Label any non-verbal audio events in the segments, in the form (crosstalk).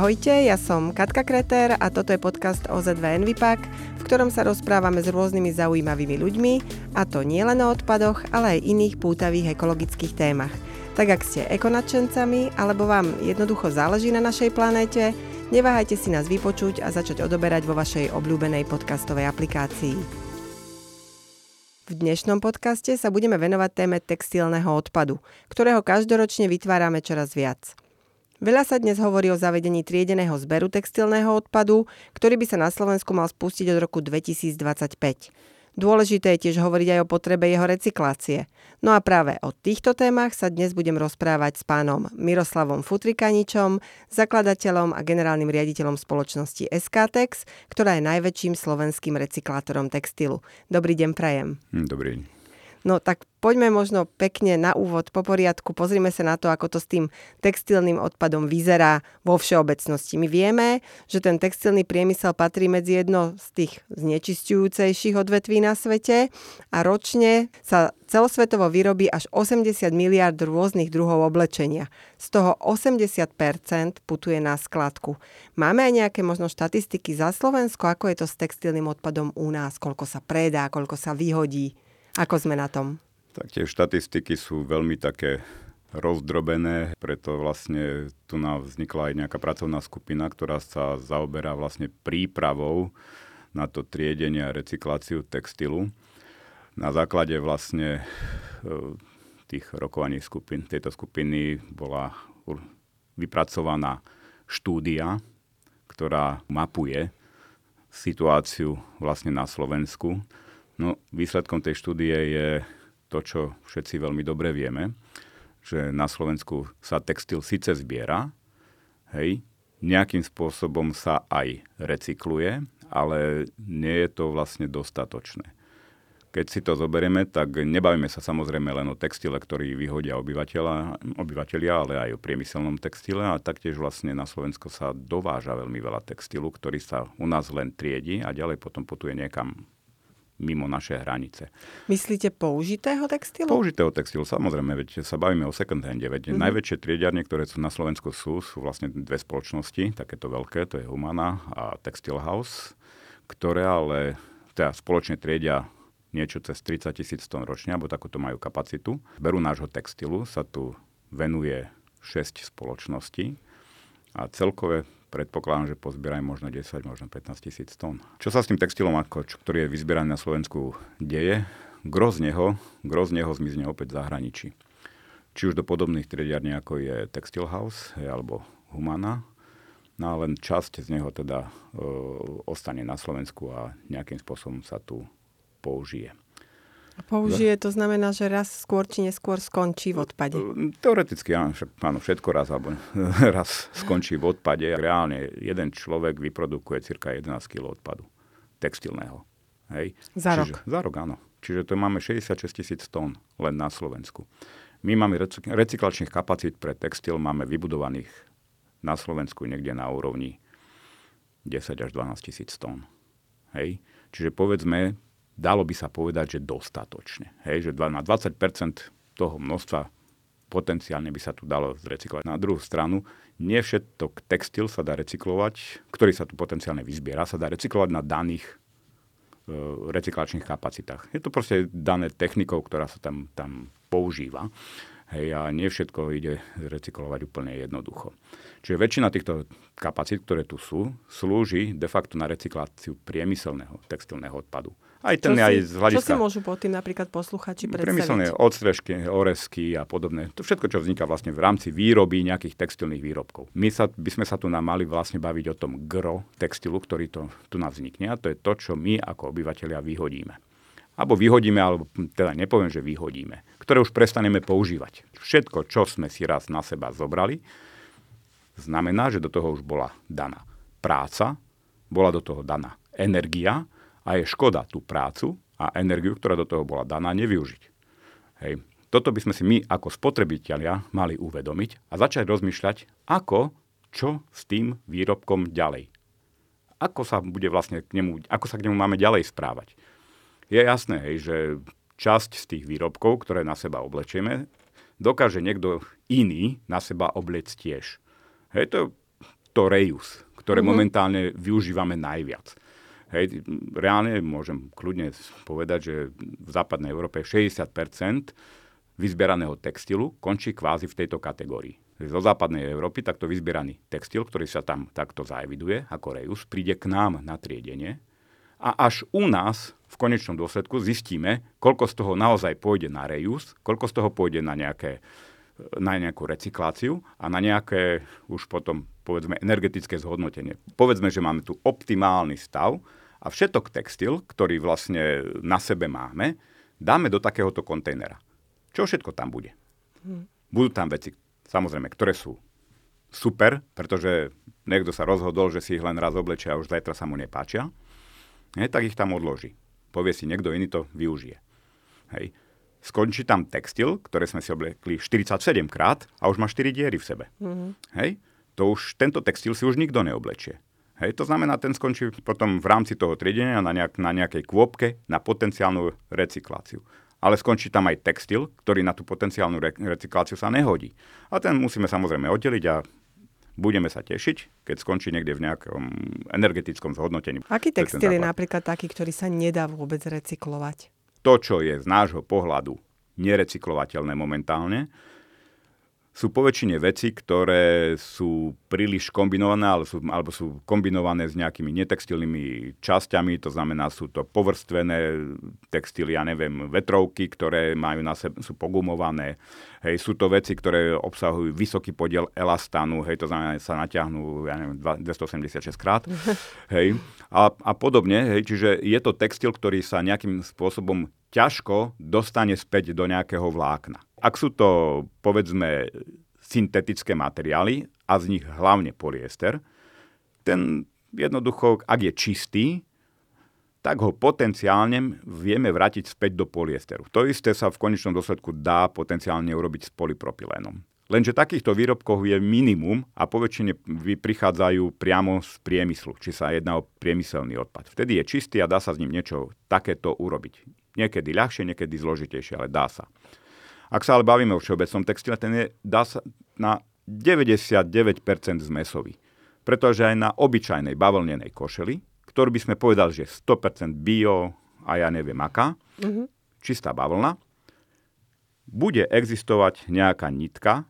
Ahojte, ja som Katka Kreter a toto je podcast OZ2 Envipak, v ktorom sa rozprávame s rôznymi zaujímavými ľuďmi, a to nielen o odpadoch, ale aj iných pútavých ekologických témach. Tak ak ste ekonačencami, alebo vám jednoducho záleží na našej planéte, neváhajte si nás vypočuť a začať odoberať vo vašej obľúbenej podcastovej aplikácii. V dnešnom podcaste sa budeme venovať téme textilného odpadu, ktorého každoročne vytvárame čoraz viac. Veľa sa dnes hovorí o zavedení triedeného zberu textilného odpadu, ktorý by sa na Slovensku mal spustiť od roku 2025. Dôležité je tiež hovoriť aj o potrebe jeho recyklácie. No a práve o týchto témach sa dnes budem rozprávať s pánom Miroslavom Futrikaničom, zakladateľom a generálnym riaditeľom spoločnosti SKTex, ktorá je najväčším slovenským recyklátorom textilu. Dobrý deň, prajem. Dobrý deň. No tak poďme možno pekne na úvod po poriadku. Pozrime sa na to, ako to s tým textilným odpadom vyzerá vo všeobecnosti. My vieme, že ten textilný priemysel patrí medzi jedno z tých znečistujúcejších odvetví na svete a ročne sa celosvetovo vyrobí až 80 miliard rôznych druhov oblečenia. Z toho 80% putuje na skladku. Máme aj nejaké možno štatistiky za Slovensko, ako je to s textilným odpadom u nás, koľko sa predá, koľko sa vyhodí? Ako sme na tom? Tak tie štatistiky sú veľmi také rozdrobené, preto vlastne tu nám vznikla aj nejaká pracovná skupina, ktorá sa zaoberá vlastne prípravou na to triedenie a recykláciu textilu. Na základe vlastne e, tých rokovaní skupín, tejto skupiny bola vypracovaná štúdia, ktorá mapuje situáciu vlastne na Slovensku No, výsledkom tej štúdie je to, čo všetci veľmi dobre vieme, že na Slovensku sa textil síce zbiera, hej, nejakým spôsobom sa aj recykluje, ale nie je to vlastne dostatočné. Keď si to zoberieme, tak nebavíme sa samozrejme len o textile, ktorý vyhodia obyvateľia, ale aj o priemyselnom textile a taktiež vlastne na Slovensko sa dováža veľmi veľa textilu, ktorý sa u nás len triedi a ďalej potom putuje niekam mimo naše hranice. Myslíte použitého textilu? Použitého textilu, samozrejme, veď sa bavíme o second hande, veď mm-hmm. najväčšie triediarne, ktoré sú na Slovensku sú, sú vlastne dve spoločnosti, takéto veľké, to je Humana a Textile House, ktoré ale teda spoločne triedia niečo cez 30 tisíc tón ročne, alebo takúto majú kapacitu. Berú nášho textilu, sa tu venuje 6 spoločností a celkové predpokladám, že pozbierajú možno 10, možno 15 tisíc tón. Čo sa s tým textilom, ako, čo, ktorý je vyzbieraný na Slovensku, deje? Gro z neho, gro z neho zmizne opäť v zahraničí. Či už do podobných trediarní, ako je Textile House alebo Humana, no a len časť z neho teda e, ostane na Slovensku a nejakým spôsobom sa tu použije. Použije, to znamená, že raz skôr či neskôr skončí v odpade. Teoreticky áno, však, áno všetko raz alebo (laughs) raz skončí v odpade. Reálne jeden človek vyprodukuje cirka 11 kg odpadu textilného. Hej. Za Čiže, rok? Za rok, áno. Čiže to máme 66 tisíc tón len na Slovensku. My máme recyklačných kapacít pre textil, máme vybudovaných na Slovensku niekde na úrovni 10 až 12 tisíc tón. Hej. Čiže povedzme, dalo by sa povedať, že dostatočne. Hej, že na 20% toho množstva potenciálne by sa tu dalo zrecyklovať. Na druhú stranu, nie všetok textil sa dá recyklovať, ktorý sa tu potenciálne vyzbiera, sa dá recyklovať na daných e, recyklačných kapacitách. Je to proste dané technikou, ktorá sa tam, tam používa. Hej, a nie všetko ide recyklovať úplne jednoducho. Čiže väčšina týchto kapacít, ktoré tu sú, slúži de facto na recykláciu priemyselného textilného odpadu. Aj ten čo aj si, z hľadiska... Čo si môžu pod tým napríklad posluchači predstaviť? Priemyselné odstrežky, oresky a podobné. To všetko, čo vzniká vlastne v rámci výroby nejakých textilných výrobkov. My sa, by sme sa tu nám mali vlastne baviť o tom gro textilu, ktorý to, tu nám vznikne. A to je to, čo my ako obyvateľia vyhodíme. Alebo vyhodíme, alebo teda nepoviem, že vyhodíme. Ktoré už prestaneme používať. Všetko, čo sme si raz na seba zobrali, znamená, že do toho už bola daná práca, bola do toho daná energia, a je škoda tú prácu a energiu, ktorá do toho bola daná, nevyužiť. Hej. Toto by sme si my ako spotrebitelia mali uvedomiť a začať rozmýšľať, ako, čo s tým výrobkom ďalej. Ako sa bude vlastne k nemu, ako sa k nemu máme ďalej správať. Je jasné, hej, že časť z tých výrobkov, ktoré na seba oblečieme, dokáže niekto iný na seba obliecť tiež. Hej, to to reuse, ktoré mm-hmm. momentálne využívame najviac. Hej, reálne môžem kľudne povedať, že v západnej Európe 60% vyzbieraného textilu končí kvázi v tejto kategórii. Zo západnej Európy takto vyzbieraný textil, ktorý sa tam takto zaeviduje ako reus, príde k nám na triedenie a až u nás v konečnom dôsledku zistíme, koľko z toho naozaj pôjde na reus, koľko z toho pôjde na nejaké na nejakú recykláciu a na nejaké už potom, povedzme, energetické zhodnotenie. Povedzme, že máme tu optimálny stav a všetok textil, ktorý vlastne na sebe máme, dáme do takéhoto kontajnera. Čo všetko tam bude? Hmm. Budú tam veci, samozrejme, ktoré sú super, pretože niekto sa rozhodol, že si ich len raz oblečia a už zajtra sa mu nepáčia. Hej, tak ich tam odloží. Povie si, niekto iný to využije. Hej. Skončí tam textil, ktoré sme si oblekli 47 krát a už má 4 diery v sebe. Mm-hmm. Hej. To už, tento textil si už nikto neoblečie. Hej, to znamená, ten skončí potom v rámci toho triedenia na, nejak, na nejakej kôpke na potenciálnu recykláciu. Ale skončí tam aj textil, ktorý na tú potenciálnu re- recykláciu sa nehodí. A ten musíme samozrejme oddeliť a budeme sa tešiť, keď skončí niekde v nejakom energetickom zhodnotení. Aký textil je napríklad taký, ktorý sa nedá vôbec recyklovať? To, čo je z nášho pohľadu nerecyklovateľné momentálne, sú poväčšine veci, ktoré sú príliš kombinované alebo sú, alebo sú kombinované s nejakými netextilnými časťami, to znamená, sú to povrstvené textily, ja neviem, vetrovky, ktoré majú na sebe, sú pogumované, hej, sú to veci, ktoré obsahujú vysoký podiel elastánu, hej, to znamená, sa natiahnú, ja neviem, 286 krát, (laughs) hej, a, a podobne, hej, čiže je to textil, ktorý sa nejakým spôsobom ťažko dostane späť do nejakého vlákna. Ak sú to, povedzme, syntetické materiály a z nich hlavne polyester, ten jednoducho, ak je čistý, tak ho potenciálne vieme vrátiť späť do polyesteru. To isté sa v konečnom dôsledku dá potenciálne urobiť s polypropylénom. Lenže takýchto výrobkov je minimum a poväčšine prichádzajú priamo z priemyslu, či sa jedná o priemyselný odpad. Vtedy je čistý a dá sa s ním niečo takéto urobiť. Niekedy ľahšie, niekedy zložitejšie, ale dá sa. Ak sa ale bavíme o všeobecnom textile, ten je, dá sa na 99% zmesový. Pretože aj na obyčajnej bavlnenej košeli, ktorú by sme povedali, že 100% bio a ja neviem aká, mm-hmm. čistá bavlna, bude existovať nejaká nitka,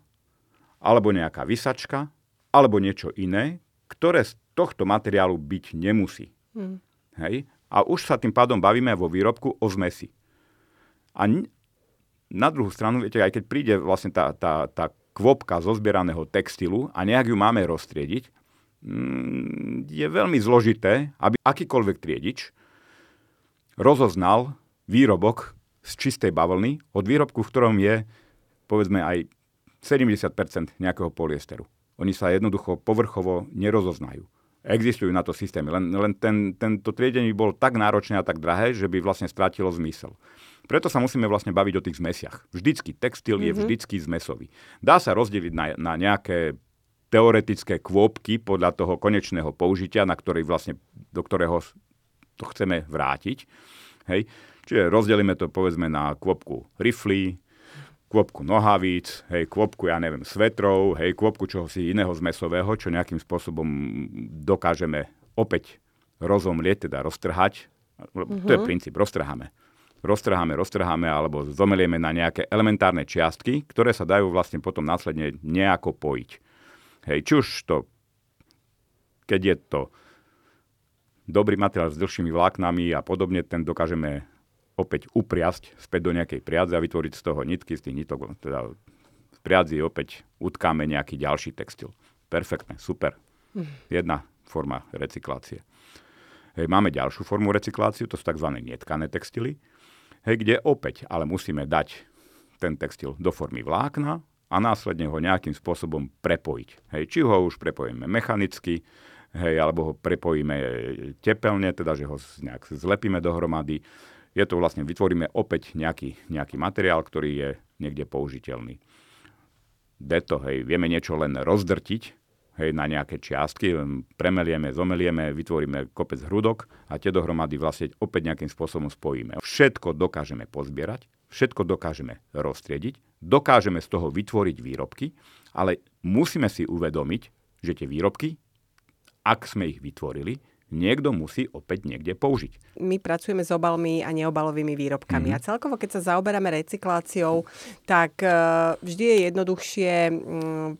alebo nejaká vysačka, alebo niečo iné, ktoré z tohto materiálu byť nemusí. Mm. Hej? A už sa tým pádom bavíme vo výrobku o zmesi. A na druhú stranu, viete, aj keď príde vlastne tá, tá, tá kvopka zo zbieraného textilu a nejak ju máme roztriediť, mm, je veľmi zložité, aby akýkoľvek triedič rozoznal výrobok z čistej bavlny od výrobku, v ktorom je povedzme aj 70% nejakého polyesteru. Oni sa jednoducho povrchovo nerozoznajú. Existujú na to systémy, len, len ten, tento triedenie bol tak náročné a tak drahé, že by vlastne strátilo zmysel. Preto sa musíme vlastne baviť o tých zmesiach. Vždycky textil mm-hmm. je mhm. vždycky zmesový. Dá sa rozdeliť na, na nejaké teoretické kvôpky podľa toho konečného použitia, na ktorý vlastne, do ktorého to chceme vrátiť. Hej. Čiže rozdelíme to povedzme na kvopku riflí, kvopku nohavíc, hej, kvopku, ja neviem, svetrov, hej, kvopku čohosi iného zmesového, čo nejakým spôsobom dokážeme opäť rozomlieť, teda roztrhať. Mm-hmm. To je mhm. princíp, roztrháme roztrháme, roztrháme alebo zomelieme na nejaké elementárne čiastky, ktoré sa dajú vlastne potom následne nejako pojiť. Hej, či už to, keď je to dobrý materiál s dlhšími vláknami a podobne, ten dokážeme opäť upriasť späť do nejakej priadze a vytvoriť z toho nitky, z tých nitok, teda v priadzi opäť utkáme nejaký ďalší textil. Perfektne, super. Mhm. Jedna forma recyklácie. Hej, máme ďalšiu formu recykláciu, to sú tzv. netkané textily. Hej, kde opäť ale musíme dať ten textil do formy vlákna a následne ho nejakým spôsobom prepojiť. Hej, či ho už prepojíme mechanicky, hej, alebo ho prepojíme tepelne, teda že ho nejak zlepíme dohromady. Je to vlastne, vytvoríme opäť nejaký, nejaký materiál, ktorý je niekde použiteľný. Deto, hej, vieme niečo len rozdrtiť, hej, na nejaké čiastky, premelieme, zomelieme, vytvoríme kopec hrudok a tie dohromady vlastne opäť nejakým spôsobom spojíme. Všetko dokážeme pozbierať, všetko dokážeme roztriediť, dokážeme z toho vytvoriť výrobky, ale musíme si uvedomiť, že tie výrobky ak sme ich vytvorili, niekto musí opäť niekde použiť. My pracujeme s obalmi a neobalovými výrobkami. Mm-hmm. A celkovo, keď sa zaoberáme recykláciou, tak uh, vždy je jednoduchšie um,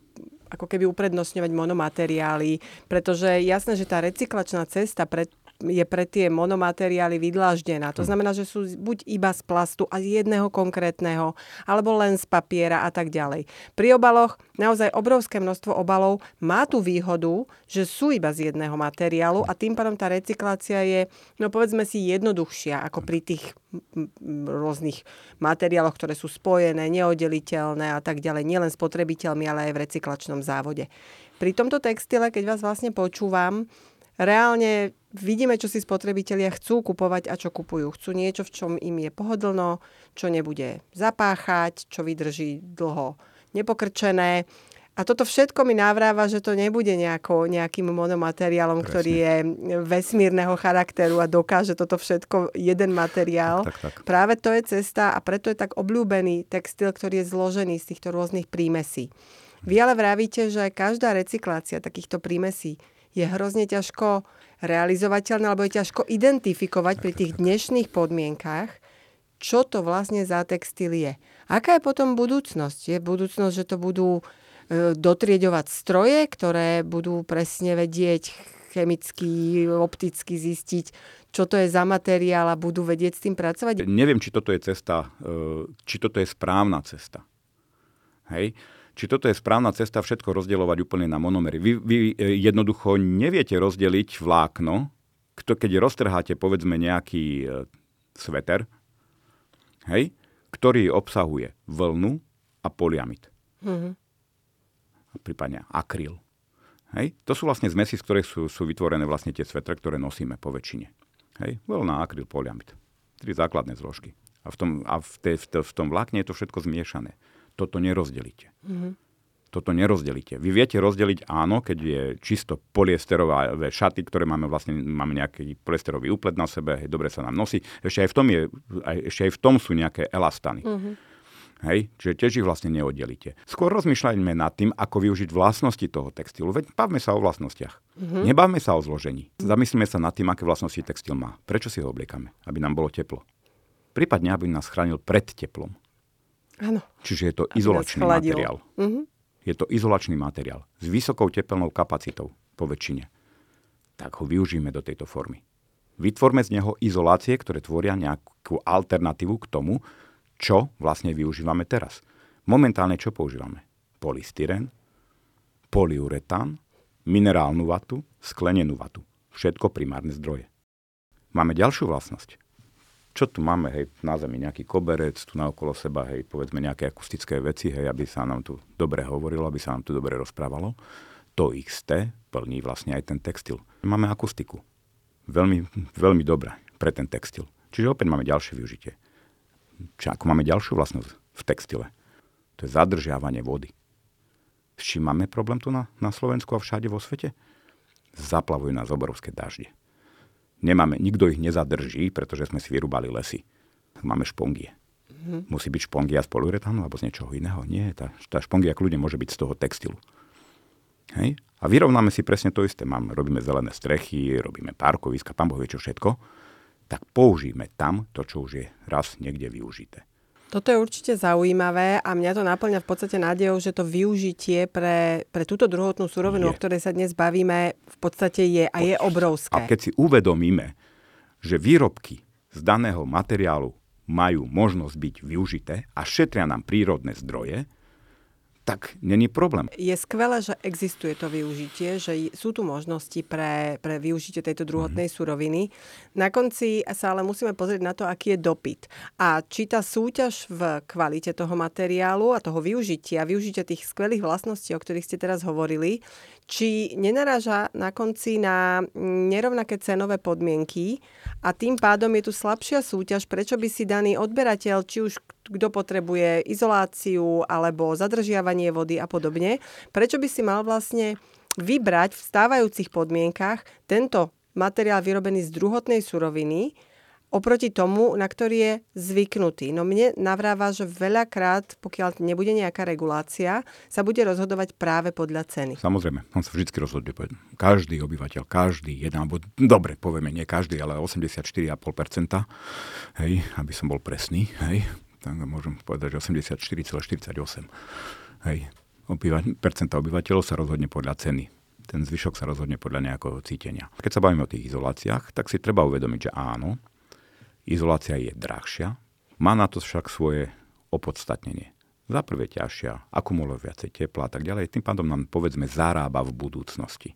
ako keby uprednostňovať monomateriály, pretože jasné, že tá recyklačná cesta pre je pre tie monomateriály vydláždená. To znamená, že sú buď iba z plastu a z jedného konkrétneho, alebo len z papiera a tak ďalej. Pri obaloch naozaj obrovské množstvo obalov má tú výhodu, že sú iba z jedného materiálu a tým pádom tá recyklácia je, no povedzme si, jednoduchšia ako pri tých rôznych materiáloch, ktoré sú spojené, neoddeliteľné a tak ďalej, nielen spotrebiteľmi, ale aj v recyklačnom závode. Pri tomto textile, keď vás vlastne počúvam, reálne vidíme, čo si spotrebitelia chcú kupovať a čo kupujú. Chcú niečo, v čom im je pohodlno, čo nebude zapáchať, čo vydrží dlho nepokrčené. A toto všetko mi návráva, že to nebude nejako, nejakým monomateriálom, Presne. ktorý je vesmírneho charakteru a dokáže toto všetko jeden materiál. Tak, tak, tak. Práve to je cesta a preto je tak obľúbený textil, ktorý je zložený z týchto rôznych prímesí. Vy ale vravíte, že každá recyklácia takýchto prímesí je hrozne ťažko realizovateľné, alebo je ťažko identifikovať pri tých dnešných podmienkách, čo to vlastne za textil je. Aká je potom budúcnosť? Je budúcnosť, že to budú e, dotrieďovať stroje, ktoré budú presne vedieť chemicky, opticky zistiť, čo to je za materiál a budú vedieť s tým pracovať? Neviem, či toto je cesta, e, či toto je správna cesta. Hej? Či toto je správna cesta všetko rozdielovať úplne na monomery. Vy, vy e, jednoducho neviete rozdeliť vlákno, kto, keď roztrháte povedzme nejaký e, sveter, hej, ktorý obsahuje vlnu a poliamid. Mm-hmm. Prípadne akryl. Hej? To sú vlastne zmesi, z ktorých sú, sú vytvorené vlastne tie svetre, ktoré nosíme po väčšine. Hej? Vlna, akryl, poliamid. Tri základné zložky. A v tom, a v, te, v, te, v tom vlákne je to všetko zmiešané toto nerozdelíte. Mm-hmm. Toto nerozdelíte. Vy viete rozdeliť áno, keď je čisto poliesterové šaty, ktoré máme vlastne, máme nejaký poliesterový úplet na sebe, hej, dobre sa nám nosí. Ešte aj v tom, je, aj, ešte aj v tom sú nejaké elastany. Mm-hmm. Hej, čiže tiež ich vlastne neoddelíte. Skôr rozmýšľajme nad tým, ako využiť vlastnosti toho textilu. Veď bavme sa o vlastnostiach. Mm-hmm. Nebavme sa o zložení. Zamyslíme sa nad tým, aké vlastnosti textil má. Prečo si ho obliekame? Aby nám bolo teplo. Prípadne, aby nás chránil pred teplom. Áno. Čiže je to Aby izolačný materiál. Uh-huh. Je to izolačný materiál s vysokou tepelnou kapacitou po väčšine. Tak ho využijeme do tejto formy. Vytvorme z neho izolácie, ktoré tvoria nejakú alternatívu k tomu, čo vlastne využívame teraz. Momentálne čo používame? Polystyren, poliuretán, minerálnu vatu, sklenenú vatu. Všetko primárne zdroje. Máme ďalšiu vlastnosť čo tu máme, hej, na zemi nejaký koberec, tu na okolo seba, hej, povedzme nejaké akustické veci, hej, aby sa nám tu dobre hovorilo, aby sa nám tu dobre rozprávalo. To isté plní vlastne aj ten textil. Máme akustiku. Veľmi, veľmi dobré pre ten textil. Čiže opäť máme ďalšie využitie. Čiže ako máme ďalšiu vlastnosť v textile. To je zadržiavanie vody. S čím máme problém tu na, na Slovensku a všade vo svete? Zaplavujú nás obrovské dažde nemáme, nikto ich nezadrží, pretože sme si vyrúbali lesy. Máme špongie. Mm-hmm. Musí byť špongia z polyuretánu alebo z niečoho iného. Nie, tá, tá špongia kľudne môže byť z toho textilu. Hej? A vyrovnáme si presne to isté. Mám, robíme zelené strechy, robíme parkoviska, pán Boh vie čo všetko. Tak použijme tam to, čo už je raz niekde využité. Toto je určite zaujímavé a mňa to naplňa v podstate nádejou, že to využitie pre, pre túto druhotnú surovinu, je. o ktorej sa dnes bavíme, v podstate je a je obrovské. A keď si uvedomíme, že výrobky z daného materiálu majú možnosť byť využité a šetria nám prírodné zdroje, tak není problém. Je skvelé, že existuje to využitie, že sú tu možnosti pre, pre využitie tejto druhotnej mm. suroviny. Na konci sa ale musíme pozrieť na to, aký je dopyt. A či tá súťaž v kvalite toho materiálu a toho využitia, využitia tých skvelých vlastností, o ktorých ste teraz hovorili, či nenaráža na konci na nerovnaké cenové podmienky a tým pádom je tu slabšia súťaž, prečo by si daný odberateľ, či už kto potrebuje izoláciu alebo zadržiavanie vody a podobne. Prečo by si mal vlastne vybrať v stávajúcich podmienkach tento materiál vyrobený z druhotnej suroviny oproti tomu, na ktorý je zvyknutý. No mne navráva, že veľakrát, pokiaľ nebude nejaká regulácia, sa bude rozhodovať práve podľa ceny. Samozrejme, on sa vždy rozhoduje. Každý obyvateľ, každý jeden, alebo dobre, povieme, nie každý, ale 84,5%, hej, aby som bol presný, hej, tak môžem povedať, že 84,48. Hej, obyva- percenta obyvateľov sa rozhodne podľa ceny. Ten zvyšok sa rozhodne podľa nejakého cítenia. Keď sa bavíme o tých izoláciách, tak si treba uvedomiť, že áno, izolácia je drahšia, má na to však svoje opodstatnenie. Za prvé ťažšia, akumuluje viacej tepla a tak ďalej, tým pádom nám povedzme zarába v budúcnosti.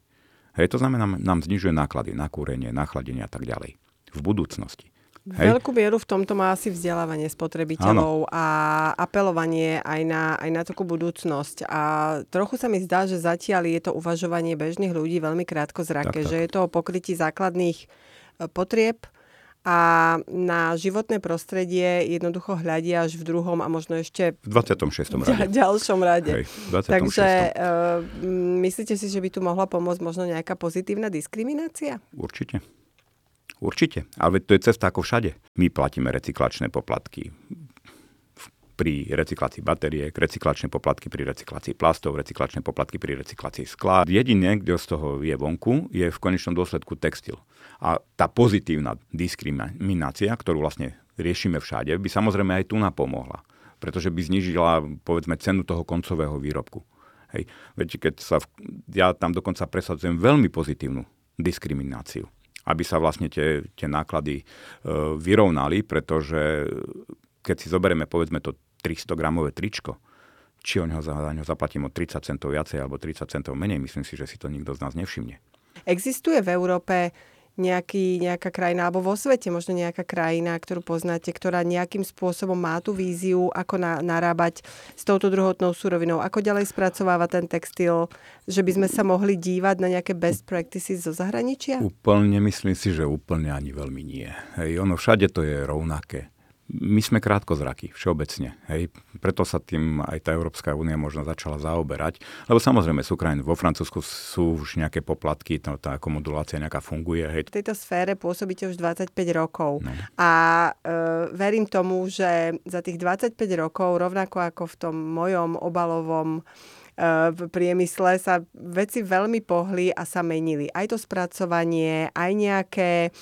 Hej, to znamená, nám znižuje náklady na kúrenie, na chladenie a tak ďalej. V budúcnosti. Hej. Veľkú mieru v tomto má asi vzdelávanie spotrebiteľov ano. a apelovanie aj na, aj na takú budúcnosť. A trochu sa mi zdá, že zatiaľ je to uvažovanie bežných ľudí veľmi krátko zrake, tak, tak. že je to o pokrytí základných e, potrieb a na životné prostredie jednoducho hľadia až v druhom a možno ešte v 26. rade. ďalšom rade. Hej, 26. Takže uh, myslíte si, že by tu mohla pomôcť možno nejaká pozitívna diskriminácia? Určite. Určite, ale to je cesta ako všade. My platíme recyklačné poplatky pri recyklácii batériek, recyklačné poplatky pri recyklácii plastov, recyklačné poplatky pri recyklácii skla. Jediné, kto z toho je vonku, je v konečnom dôsledku textil. A tá pozitívna diskriminácia, ktorú vlastne riešime všade, by samozrejme aj tu napomohla. Pretože by znižila, povedzme, cenu toho koncového výrobku. Hej. Veď keď sa, v, ja tam dokonca presadzujem veľmi pozitívnu diskrimináciu aby sa vlastne tie, tie náklady e, vyrovnali, pretože keď si zoberieme povedzme to 300 gramové tričko, či o neho za, ňo zaplatím o 30 centov viacej alebo 30 centov menej, myslím si, že si to nikto z nás nevšimne. Existuje v Európe nejaký, nejaká krajina, alebo vo svete možno nejaká krajina, ktorú poznáte, ktorá nejakým spôsobom má tú víziu, ako na, narábať s touto druhotnou surovinou, ako ďalej spracováva ten textil, že by sme sa mohli dívať na nejaké best practices zo zahraničia? Úplne, myslím si, že úplne ani veľmi nie. Hej, ono všade to je rovnaké my sme krátkozraky, všeobecne. Hej. Preto sa tým aj tá Európska únia možno začala zaoberať. Lebo samozrejme sú krajiny, vo Francúzsku sú už nejaké poplatky, to, tá komodulácia nejaká funguje. Hej. V tejto sfére pôsobíte už 25 rokov. No. A e, verím tomu, že za tých 25 rokov, rovnako ako v tom mojom obalovom e, v priemysle sa veci veľmi pohli a sa menili. Aj to spracovanie, aj nejaké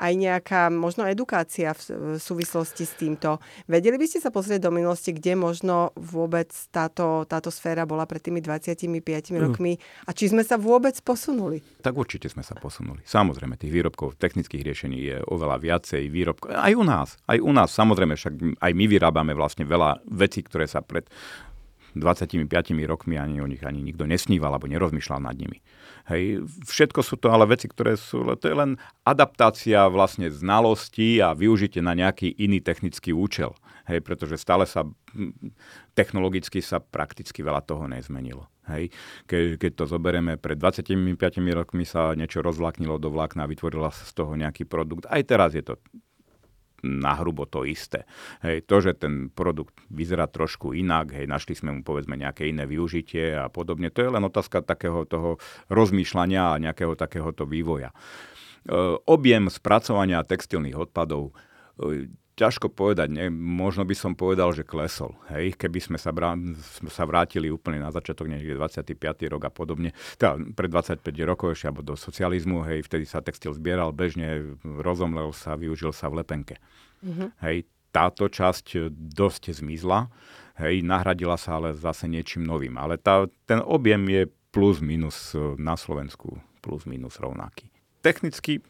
aj nejaká možno edukácia v, v súvislosti s týmto. Vedeli by ste sa pozrieť do minulosti, kde možno vôbec táto, táto sféra bola pred tými 25 mm. rokmi a či sme sa vôbec posunuli? Tak určite sme sa posunuli. Samozrejme, tých výrobkov, technických riešení je oveľa viacej výrobkov. Aj u nás. Aj u nás. Samozrejme, však aj my vyrábame vlastne veľa vecí, ktoré sa pred 25 rokmi ani o nich ani nikto nesníval alebo nerozmýšľal nad nimi. Hej, všetko sú to ale veci, ktoré sú, to je len adaptácia vlastne znalostí a využitie na nejaký iný technický účel. Hej, pretože stále sa technologicky sa prakticky veľa toho nezmenilo. Hej. Ke, keď to zoberieme, pred 25 rokmi sa niečo rozvlaknilo do vlákna a vytvorila sa z toho nejaký produkt. Aj teraz je to nahrubo to isté. Hej, to, že ten produkt vyzerá trošku inak, hej, našli sme mu povedzme nejaké iné využitie a podobne, to je len otázka takého toho rozmýšľania a nejakého takéhoto vývoja. E, objem spracovania textilných odpadov e, ťažko povedať, ne? možno by som povedal, že klesol. Hej? Keby sme sa, brá, sa vrátili úplne na začiatok, niekde 25. rok a podobne, teda pred 25 rokov ešte, alebo do socializmu, hej, vtedy sa textil zbieral bežne, rozomlel sa, využil sa v lepenke. Mm-hmm. Hej, táto časť dosť zmizla, hej, nahradila sa ale zase niečím novým. Ale tá, ten objem je plus minus na Slovensku, plus minus rovnaký. Technicky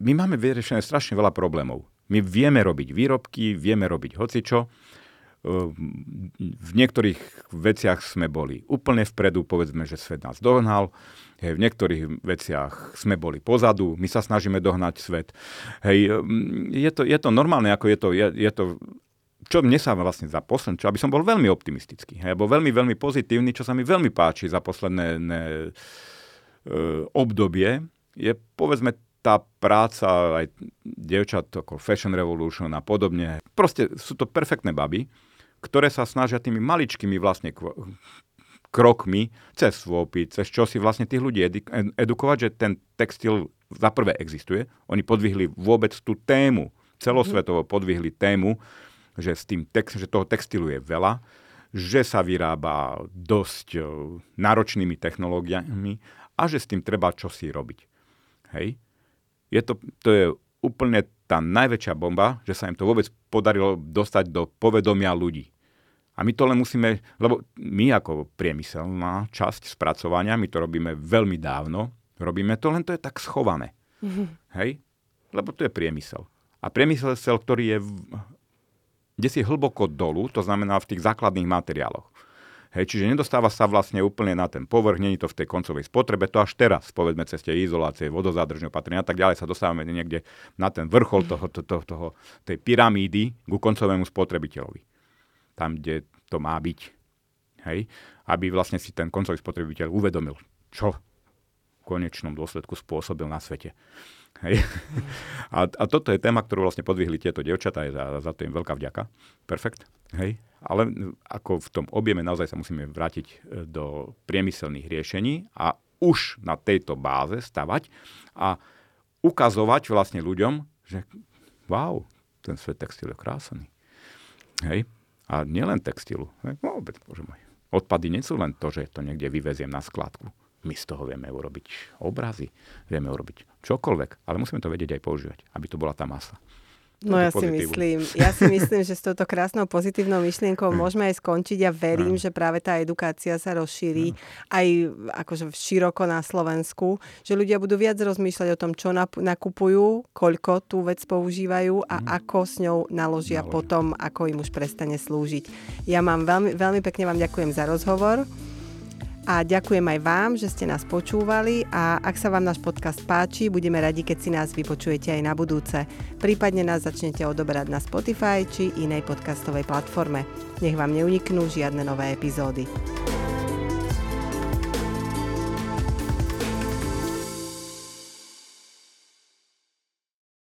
my máme vyriešené strašne veľa problémov. My vieme robiť výrobky, vieme robiť hocičo. Ehm, v niektorých veciach sme boli úplne vpredu, povedzme, že svet nás dohnal. Hej, v niektorých veciach sme boli pozadu, my sa snažíme dohnať svet. Hej, ehm, je, to, je to normálne, ako je to, je, je to čo mne sa vlastne za posledné, aby som bol veľmi optimistický, hej, bol veľmi, veľmi pozitívny, čo sa mi veľmi páči za posledné ne, e, obdobie, je povedzme tá práca aj dievčat ako Fashion Revolution a podobne, proste sú to perfektné baby, ktoré sa snažia tými maličkými vlastne krokmi cez svopy, cez čo si vlastne tých ľudí edukovať, že ten textil za prvé existuje, oni podvihli vôbec tú tému celosvetovo podvihli tému, že, s tým text, že toho textilu je veľa, že sa vyrába dosť e, náročnými technológiami a že s tým treba čosi robiť. Hej? Je to, to je úplne tá najväčšia bomba, že sa im to vôbec podarilo dostať do povedomia ľudí. A my to len musíme, lebo my ako priemyselná časť spracovania, my to robíme veľmi dávno, robíme to, len to je tak schované. Mm-hmm. (laughs) Hej? Lebo to je priemysel. A priemysel, ktorý je kde si hlboko dolu, to znamená v tých základných materiáloch. Hej, čiže nedostáva sa vlastne úplne na ten povrch, není to v tej koncovej spotrebe, to až teraz, povedzme cez tie izolácie, vodozádržné opatrenia a tak ďalej sa dostávame niekde na ten vrchol toho, toho, toho, toho, tej pyramídy ku koncovému spotrebiteľovi. Tam, kde to má byť. Hej? Aby vlastne si ten koncový spotrebiteľ uvedomil, čo v konečnom dôsledku spôsobil na svete. Hej. A, a toto je téma, ktorú vlastne podvihli tieto devčatá, je za, za to im veľká vďaka. Perfekt. Hej. Ale ako v tom objeme naozaj sa musíme vrátiť e, do priemyselných riešení a už na tejto báze stavať a ukazovať vlastne ľuďom, že wow, ten svet textil je krásny. Hej. A nielen textilu. Hej. No, bože môj. Odpady nie sú len to, že to niekde vyveziem na skladku my z toho vieme urobiť obrazy, vieme urobiť čokoľvek, ale musíme to vedieť aj používať, aby to bola tá masa. No ja si myslím, ja si myslím, že s touto krásnou pozitívnou myšlienkou hm. môžeme aj skončiť a verím, hm. že práve tá edukácia sa rozšíri hm. aj akože široko na Slovensku, že ľudia budú viac rozmýšľať o tom, čo nakupujú, koľko tú vec používajú a ako s ňou naložia potom, ako im už prestane slúžiť. Ja mám veľmi, veľmi pekne vám ďakujem za rozhovor a ďakujem aj vám, že ste nás počúvali a ak sa vám náš podcast páči, budeme radi, keď si nás vypočujete aj na budúce. Prípadne nás začnete odoberať na Spotify či inej podcastovej platforme. Nech vám neuniknú žiadne nové epizódy.